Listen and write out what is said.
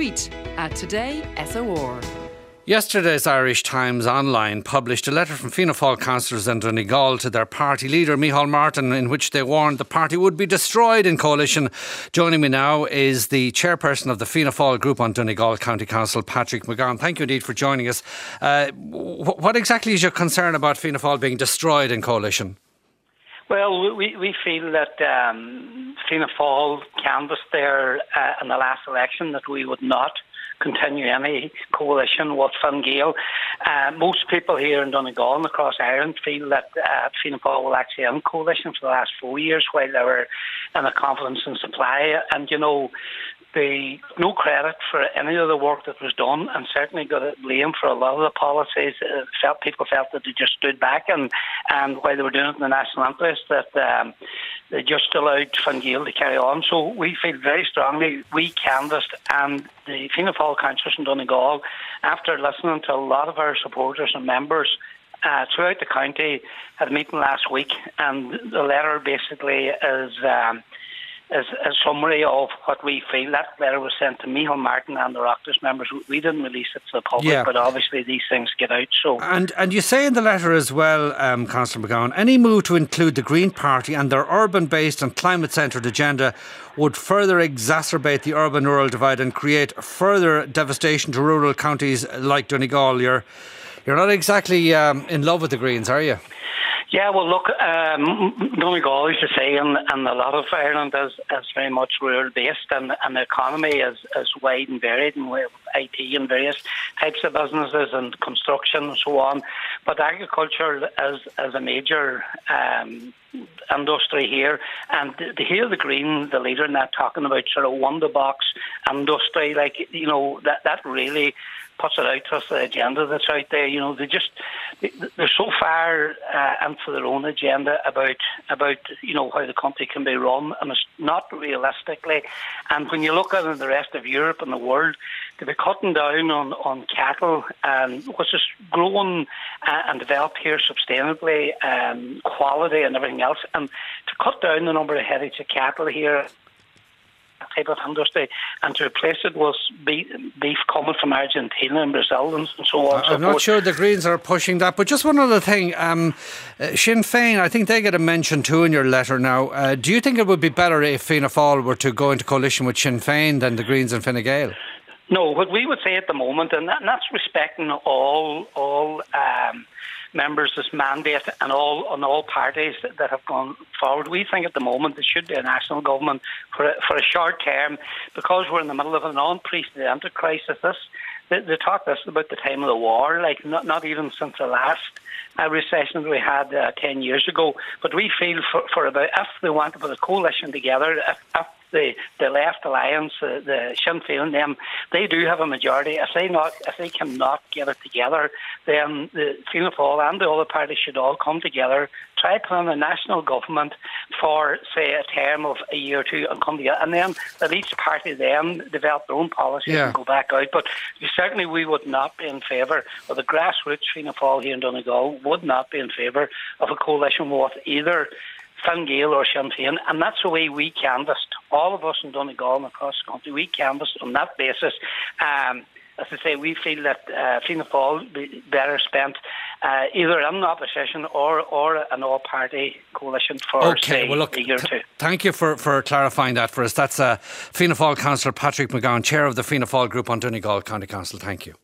tweet at Today SOR. Yesterday's Irish Times Online published a letter from Fianna Fáil councillors in Donegal to their party leader, Micheál Martin, in which they warned the party would be destroyed in coalition. Joining me now is the chairperson of the Fianna Fáil group on Donegal County Council, Patrick McGowan. Thank you indeed for joining us. Uh, what exactly is your concern about Fianna Fáil being destroyed in coalition? Well, we, we feel that um, Fianna Fáil canvassed there uh, in the last election that we would not continue any coalition with Fine Gael. Uh, most people here in Donegal and across Ireland feel that uh, Fianna Fáil will actually end coalition for the last four years while they were in a confidence and supply. And, you know, the no credit for any of the work that was done, and certainly got a blame for a lot of the policies. Uh, felt people felt that they just stood back, and and while they were doing it in the national interest, that um, they just allowed Fine to carry on. So we feel very strongly we canvassed, and the Fianna Fáil councillors in Donegal, after listening to a lot of our supporters and members. Uh, throughout the county, had a meeting last week, and the letter basically is um, as a summary of what we feel. That letter was sent to Micheál Martin and the Oireachtas members. We didn't release it to the public, yeah. but obviously these things get out. So and and you say in the letter as well, um, Councillor McGowan, any move to include the Green Party and their urban-based and climate-centred agenda would further exacerbate the urban-rural divide and create further devastation to rural counties like Donegal. You're you're not exactly um, in love with the Greens, are you? Yeah, well, look, um, Donegal, as you say, and, and a lot of Ireland is, is very much rural based, and, and the economy is, is wide and varied, and we have IT and various types of businesses and construction and so on. But agriculture is, is a major um, industry here, and to hear the Green, the leader, in that talking about sort of wonder box industry, like you know that that really puts it out to us the agenda that's out there. You know, they just they're so far uh, into their own agenda about about you know how the country can be run, and it's not realistically. And when you look at the rest of Europe and the world, to be cutting down on on cattle, um, which is growing uh, and developed here sustainably, um, quality and everything else, and to cut down the number of headaches of cattle here type of industry, and to replace it with beef, beef coming from Argentina and Brazil and so on. I'm so not forth. sure the Greens are pushing that, but just one other thing. Um, uh, Sinn Féin, I think they get a mention too in your letter now. Uh, do you think it would be better if Fianna Fáil were to go into coalition with Sinn Féin than the Greens and Fine Gael? No, what we would say at the moment, and, that, and that's respecting all all um, members' this mandate and all on all parties that, that, have gone forward. We think at the moment there should be a national government for a, for a short term because we're in the middle of an unprecedented crisis. This they, they talk this about the time of the war, like not not even since the last uh, recession we had uh, ten years ago. But we feel for, for about if they want to put a coalition together, if, if the, the left alliance, uh, the Sinn Féin, them, they do have a majority. If they not, if they cannot get it together, then the Fianna Fáil and the other parties should all come together, try to plan a national government for, say, a term of a year or two, and come together, and then let each party then develop their own policies yeah. and go back out. But certainly, we would not be in favour, or the grassroots Fianna Fáil here in Donegal would not be in favour of a coalition with either Fine Gael or Sinn Féin, and that's the way we canvassed. All of us in Donegal and across the country, we canvassed on that basis. Um, as I say, we feel that uh, Fianna Fáil be better spent uh, either in opposition or or an all-party coalition for okay, say, well, look, a year or two. Thank you for, for clarifying that for us. That's uh, Fianna Fáil councillor Patrick McGowan, chair of the Fianna Fáil group on Donegal County Council. Thank you.